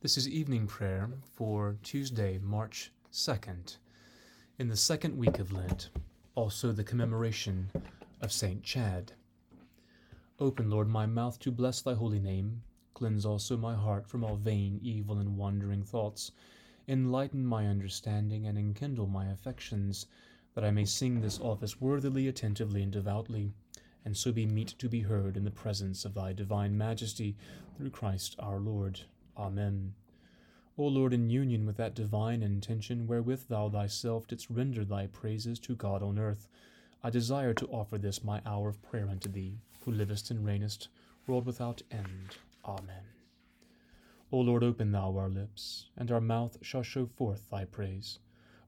This is evening prayer for Tuesday, March 2nd, in the second week of Lent, also the commemoration of St. Chad. Open, Lord, my mouth to bless thy holy name. Cleanse also my heart from all vain, evil, and wandering thoughts. Enlighten my understanding and enkindle my affections, that I may sing this office worthily, attentively, and devoutly, and so be meet to be heard in the presence of thy divine majesty through Christ our Lord. Amen. O Lord, in union with that divine intention wherewith thou thyself didst render thy praises to God on earth, I desire to offer this my hour of prayer unto thee, who livest and reignest, world without end. Amen. O Lord, open thou our lips, and our mouth shall show forth thy praise.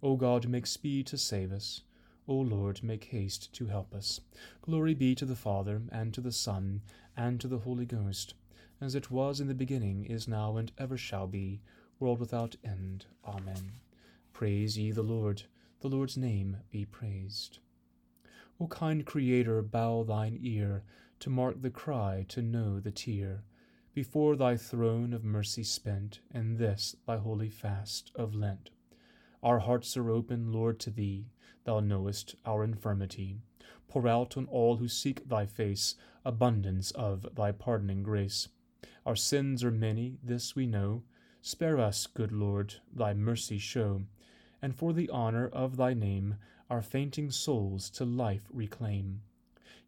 O God, make speed to save us. O Lord, make haste to help us. Glory be to the Father, and to the Son, and to the Holy Ghost as it was in the beginning, is now, and ever shall be, world without end. Amen. Praise ye the Lord. The Lord's name be praised. O kind Creator, bow thine ear to mark the cry, to know the tear, before thy throne of mercy spent, in this thy holy fast of Lent. Our hearts are open, Lord, to thee. Thou knowest our infirmity. Pour out on all who seek thy face abundance of thy pardoning grace our sins are many, this we know. Spare us, good Lord, thy mercy show, and for the honour of thy name, our fainting souls to life reclaim.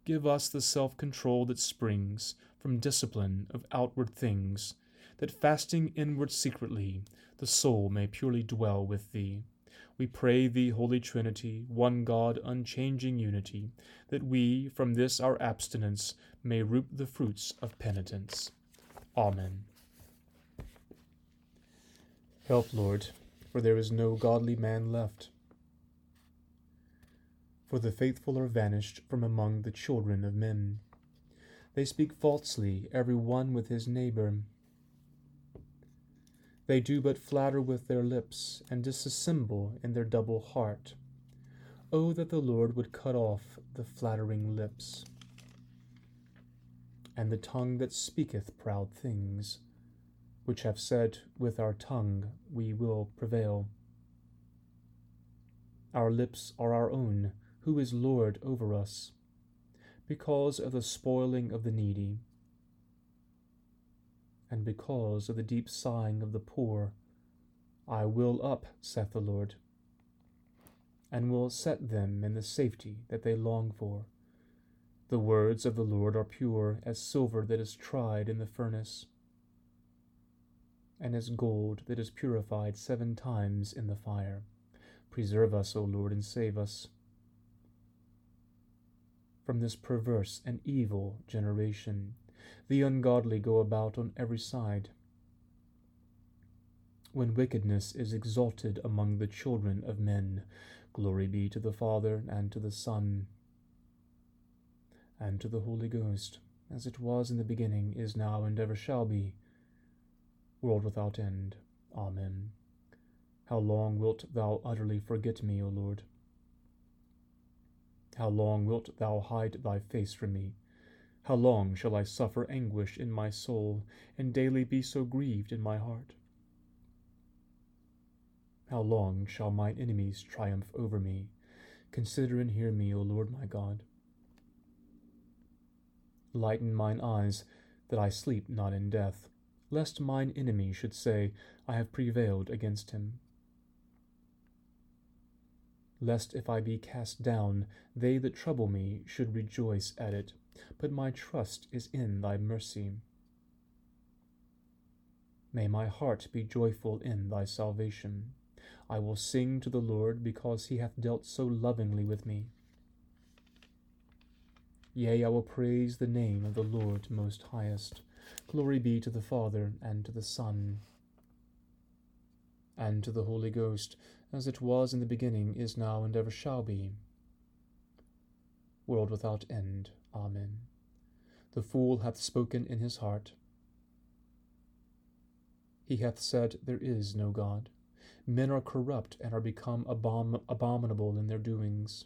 Give us the self control that springs from discipline of outward things, that fasting inward secretly, the soul may purely dwell with thee. We pray thee, Holy Trinity, one God, unchanging unity, that we, from this our abstinence, may reap the fruits of penitence. Amen. Help, Lord, for there is no godly man left. For the faithful are vanished from among the children of men. They speak falsely, every one with his neighbor. They do but flatter with their lips, and dissemble in their double heart. Oh, that the Lord would cut off the flattering lips and the tongue that speaketh proud things, which have said, With our tongue we will prevail. Our lips are our own, who is Lord over us, because of the spoiling of the needy, and because of the deep sighing of the poor. I will up, saith the Lord, and will set them in the safety that they long for. The words of the Lord are pure as silver that is tried in the furnace, and as gold that is purified seven times in the fire. Preserve us, O Lord, and save us from this perverse and evil generation. The ungodly go about on every side. When wickedness is exalted among the children of men, glory be to the Father, and to the Son, and to the Holy Ghost, as it was in the beginning, is now, and ever shall be, world without end. Amen. How long wilt thou utterly forget me, O Lord? How long wilt thou hide thy face from me? How long shall I suffer anguish in my soul, and daily be so grieved in my heart? How long shall mine enemies triumph over me? Consider and hear me, O Lord my God. Lighten mine eyes, that I sleep not in death, lest mine enemy should say, I have prevailed against him. Lest if I be cast down, they that trouble me should rejoice at it, but my trust is in thy mercy. May my heart be joyful in thy salvation. I will sing to the Lord because he hath dealt so lovingly with me. Yea, I will praise the name of the Lord most highest. Glory be to the Father, and to the Son, and to the Holy Ghost, as it was in the beginning, is now, and ever shall be. World without end. Amen. The fool hath spoken in his heart. He hath said, There is no God. Men are corrupt and are become abom- abominable in their doings.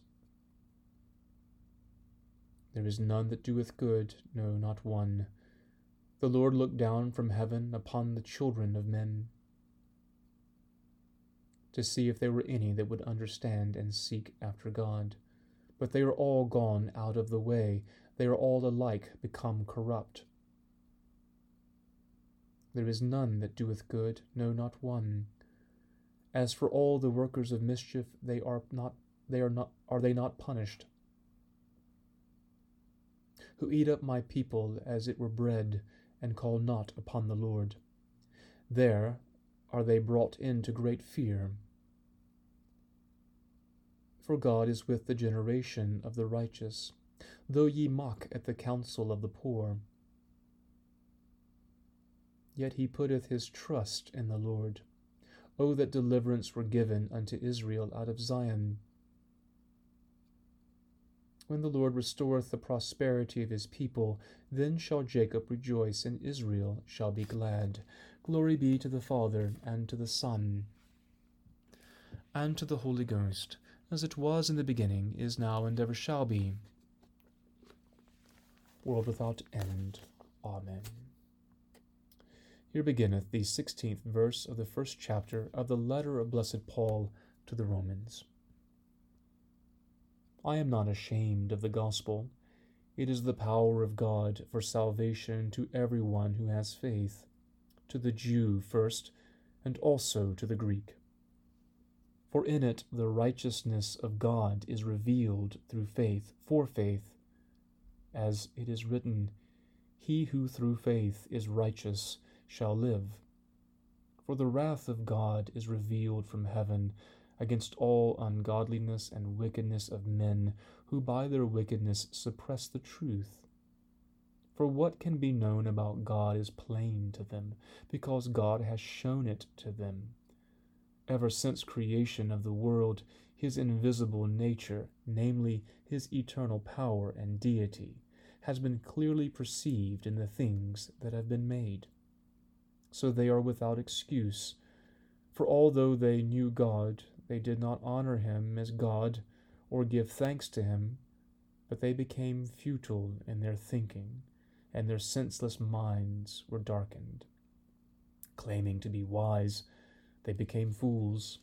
There is none that doeth good, no, not one. The Lord looked down from heaven upon the children of men to see if there were any that would understand and seek after God. But they are all gone out of the way, they are all alike become corrupt. There is none that doeth good, no, not one. As for all the workers of mischief, they are not they are not are they not punished? Who eat up my people as it were bread, and call not upon the Lord. There are they brought into great fear. For God is with the generation of the righteous, though ye mock at the counsel of the poor. Yet he putteth his trust in the Lord. O that deliverance were given unto Israel out of Zion! When the Lord restoreth the prosperity of his people, then shall Jacob rejoice, and Israel shall be glad. Glory be to the Father, and to the Son, and to the Holy Ghost, as it was in the beginning, is now, and ever shall be, world without end. Amen. Here beginneth the sixteenth verse of the first chapter of the letter of blessed Paul to the Romans. I am not ashamed of the gospel. It is the power of God for salvation to every one who has faith, to the Jew first, and also to the Greek. For in it the righteousness of God is revealed through faith, for faith, as it is written, He who through faith is righteous shall live. For the wrath of God is revealed from heaven against all ungodliness and wickedness of men who by their wickedness suppress the truth. For what can be known about God is plain to them, because God has shown it to them. Ever since creation of the world, his invisible nature, namely his eternal power and deity, has been clearly perceived in the things that have been made. So they are without excuse, for although they knew God, they did not honor him as God or give thanks to him, but they became futile in their thinking, and their senseless minds were darkened. Claiming to be wise, they became fools,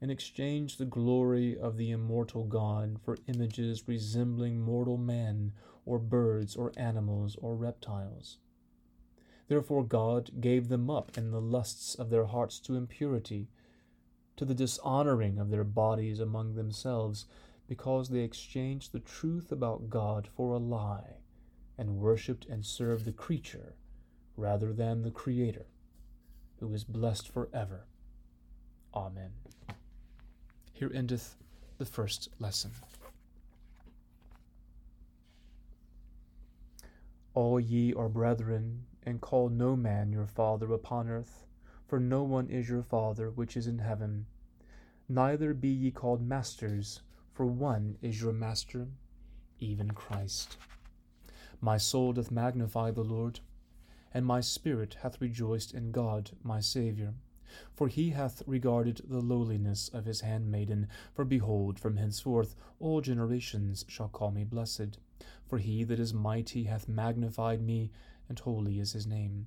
and exchanged the glory of the immortal God for images resembling mortal men, or birds, or animals, or reptiles. Therefore God gave them up in the lusts of their hearts to impurity to the dishonoring of their bodies among themselves, because they exchanged the truth about God for a lie, and worshipped and served the creature rather than the Creator, who is blessed for ever. Amen. Here endeth the first lesson. All ye are brethren, and call no man your father upon earth for no one is your Father which is in heaven. Neither be ye called masters, for one is your Master, even Christ. My soul doth magnify the Lord, and my spirit hath rejoiced in God my Saviour. For he hath regarded the lowliness of his handmaiden. For behold, from henceforth all generations shall call me blessed. For he that is mighty hath magnified me, and holy is his name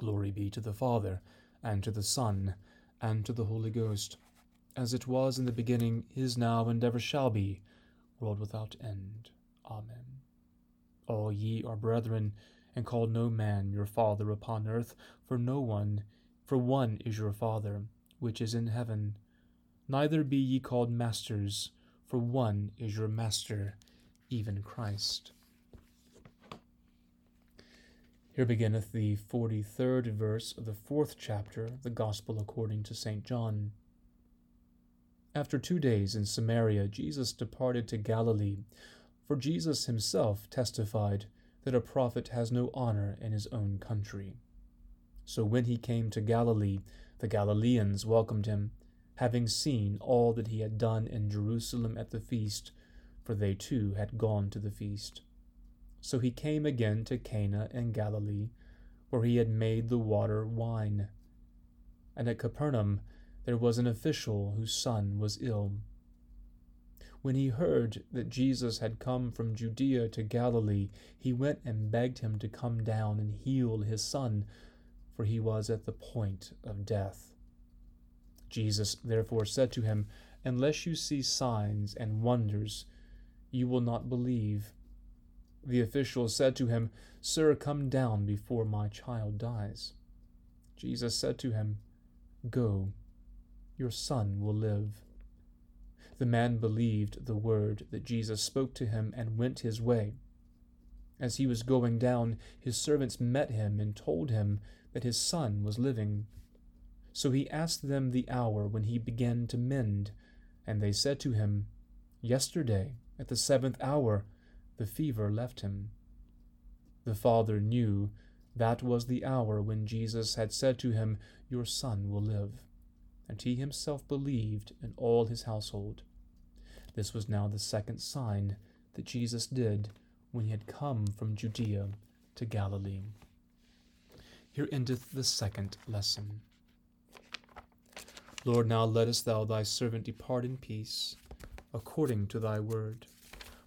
Glory be to the Father, and to the Son, and to the Holy Ghost, as it was in the beginning, is now, and ever shall be, world without end. Amen. All ye are brethren, and call no man your father upon earth, for no one, for one is your Father, which is in heaven. Neither be ye called masters, for one is your Master, even Christ. Here beginneth the forty third verse of the fourth chapter the Gospel according to St. John. After two days in Samaria, Jesus departed to Galilee, for Jesus himself testified, that a prophet has no honor in his own country. So when he came to Galilee, the Galileans welcomed him, having seen all that he had done in Jerusalem at the feast, for they too had gone to the feast. So he came again to Cana in Galilee, where he had made the water wine. And at Capernaum there was an official whose son was ill. When he heard that Jesus had come from Judea to Galilee, he went and begged him to come down and heal his son, for he was at the point of death. Jesus therefore said to him, Unless you see signs and wonders, you will not believe. The official said to him, Sir, come down before my child dies. Jesus said to him, Go, your son will live. The man believed the word that Jesus spoke to him and went his way. As he was going down, his servants met him and told him that his son was living. So he asked them the hour when he began to mend, and they said to him, Yesterday, at the seventh hour, the fever left him. The father knew that was the hour when Jesus had said to him, Your son will live. And he himself believed in all his household. This was now the second sign that Jesus did when he had come from Judea to Galilee. Here endeth the second lesson. Lord, now lettest thou thy servant depart in peace, according to thy word.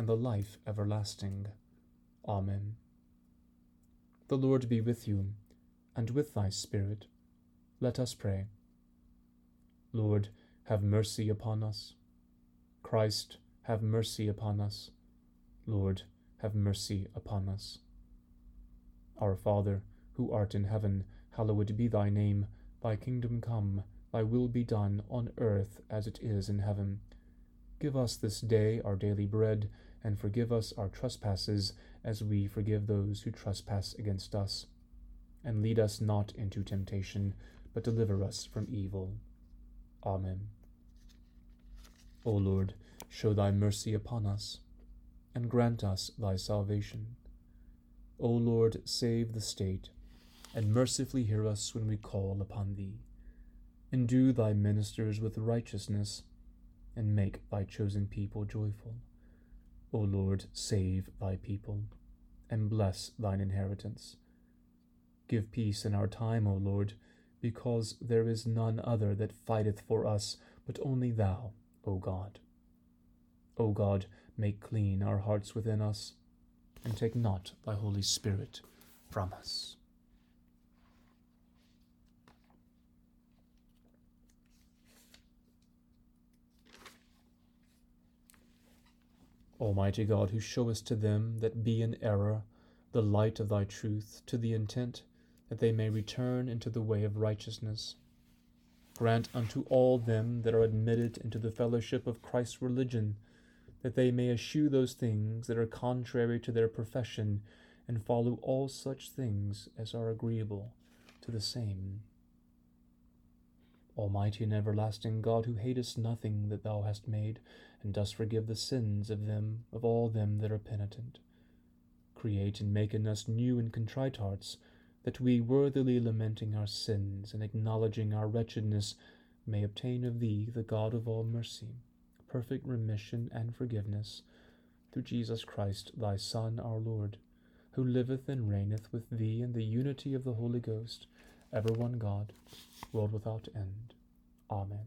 and the life everlasting. Amen. The Lord be with you, and with thy Spirit. Let us pray. Lord, have mercy upon us. Christ, have mercy upon us. Lord, have mercy upon us. Our Father, who art in heaven, hallowed be thy name. Thy kingdom come, thy will be done on earth as it is in heaven. Give us this day our daily bread, and forgive us our trespasses, as we forgive those who trespass against us. And lead us not into temptation, but deliver us from evil. Amen. O Lord, show thy mercy upon us, and grant us thy salvation. O Lord, save the state, and mercifully hear us when we call upon thee. Endue thy ministers with righteousness, and make thy chosen people joyful. O Lord, save thy people, and bless thine inheritance. Give peace in our time, O Lord, because there is none other that fighteth for us, but only thou, O God. O God, make clean our hearts within us, and take not thy Holy Spirit from us. Almighty God, who showest to them that be in error the light of thy truth, to the intent that they may return into the way of righteousness. Grant unto all them that are admitted into the fellowship of Christ's religion, that they may eschew those things that are contrary to their profession, and follow all such things as are agreeable to the same. Almighty and everlasting God, who hatest nothing that thou hast made, and dost forgive the sins of them, of all them that are penitent, create and make in us new and contrite hearts, that we, worthily lamenting our sins and acknowledging our wretchedness, may obtain of thee, the God of all mercy, perfect remission and forgiveness, through Jesus Christ, thy Son, our Lord, who liveth and reigneth with thee in the unity of the Holy Ghost, ever one God, world without end. Amen.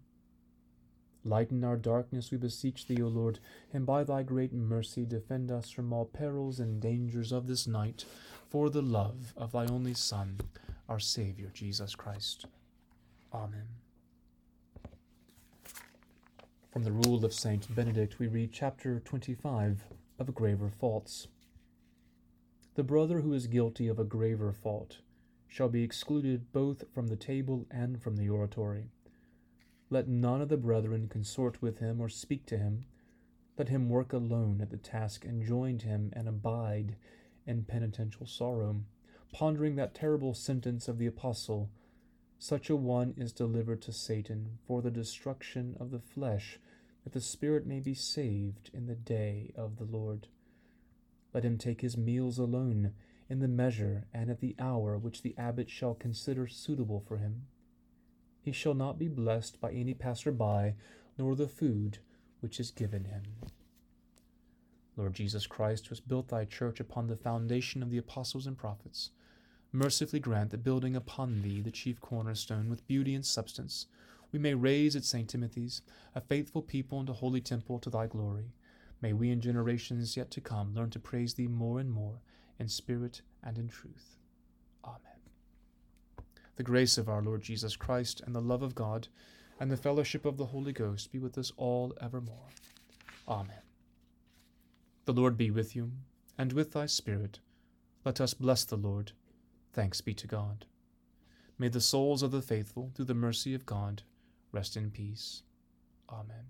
Lighten our darkness, we beseech thee, O Lord, and by thy great mercy defend us from all perils and dangers of this night, for the love of thy only Son, our Saviour, Jesus Christ. Amen. From the Rule of Saint Benedict, we read chapter 25 of Graver Faults. The brother who is guilty of a graver fault shall be excluded both from the table and from the oratory. Let none of the brethren consort with him or speak to him. Let him work alone at the task enjoined him and abide in penitential sorrow, pondering that terrible sentence of the Apostle Such a one is delivered to Satan for the destruction of the flesh, that the spirit may be saved in the day of the Lord. Let him take his meals alone, in the measure and at the hour which the abbot shall consider suitable for him he shall not be blessed by any passer by, nor the food which is given him. Lord Jesus Christ, who hast built thy church upon the foundation of the apostles and prophets, mercifully grant that building upon thee, the chief cornerstone, with beauty and substance, we may raise at St. Timothy's a faithful people and a holy temple to thy glory. May we in generations yet to come learn to praise thee more and more in spirit and in truth. The grace of our Lord Jesus Christ, and the love of God, and the fellowship of the Holy Ghost be with us all evermore. Amen. The Lord be with you, and with thy Spirit. Let us bless the Lord. Thanks be to God. May the souls of the faithful, through the mercy of God, rest in peace. Amen.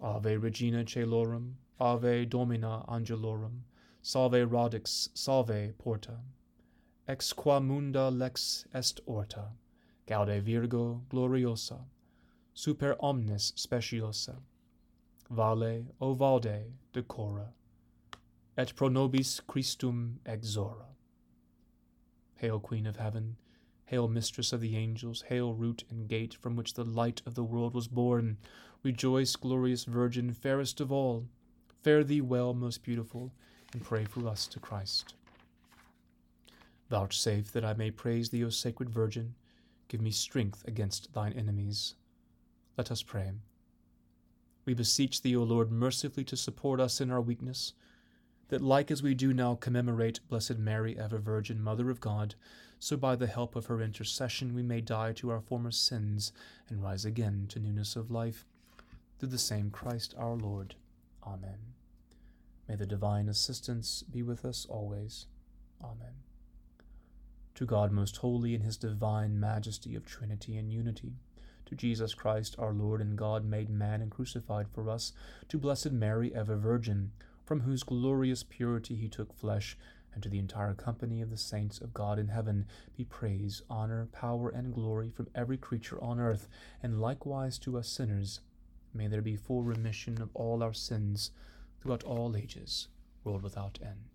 Ave Regina Caelorum, Ave Domina Angelorum, Salve Radix, Salve Porta ex qua mundo lux est orta, gaude Virgo gloriosa, super omnes speciosa, vale o valde decora, et pro nobis Christum exora. Hail, Queen of Heaven, hail, Mistress of the angels, hail, root and gate from which the light of the world was born. Rejoice, glorious Virgin, fairest of all. Fare thee well, most beautiful, and pray for us to Christ. Vouchsafe that I may praise thee, O sacred Virgin. Give me strength against thine enemies. Let us pray. We beseech thee, O Lord, mercifully to support us in our weakness, that like as we do now commemorate Blessed Mary, ever Virgin, Mother of God, so by the help of her intercession we may die to our former sins and rise again to newness of life. Through the same Christ our Lord. Amen. May the divine assistance be with us always. Amen to God most holy in his divine majesty of Trinity and unity, to Jesus Christ our Lord and God made man and crucified for us, to Blessed Mary, ever Virgin, from whose glorious purity he took flesh, and to the entire company of the saints of God in heaven, be praise, honor, power, and glory from every creature on earth, and likewise to us sinners. May there be full remission of all our sins throughout all ages, world without end.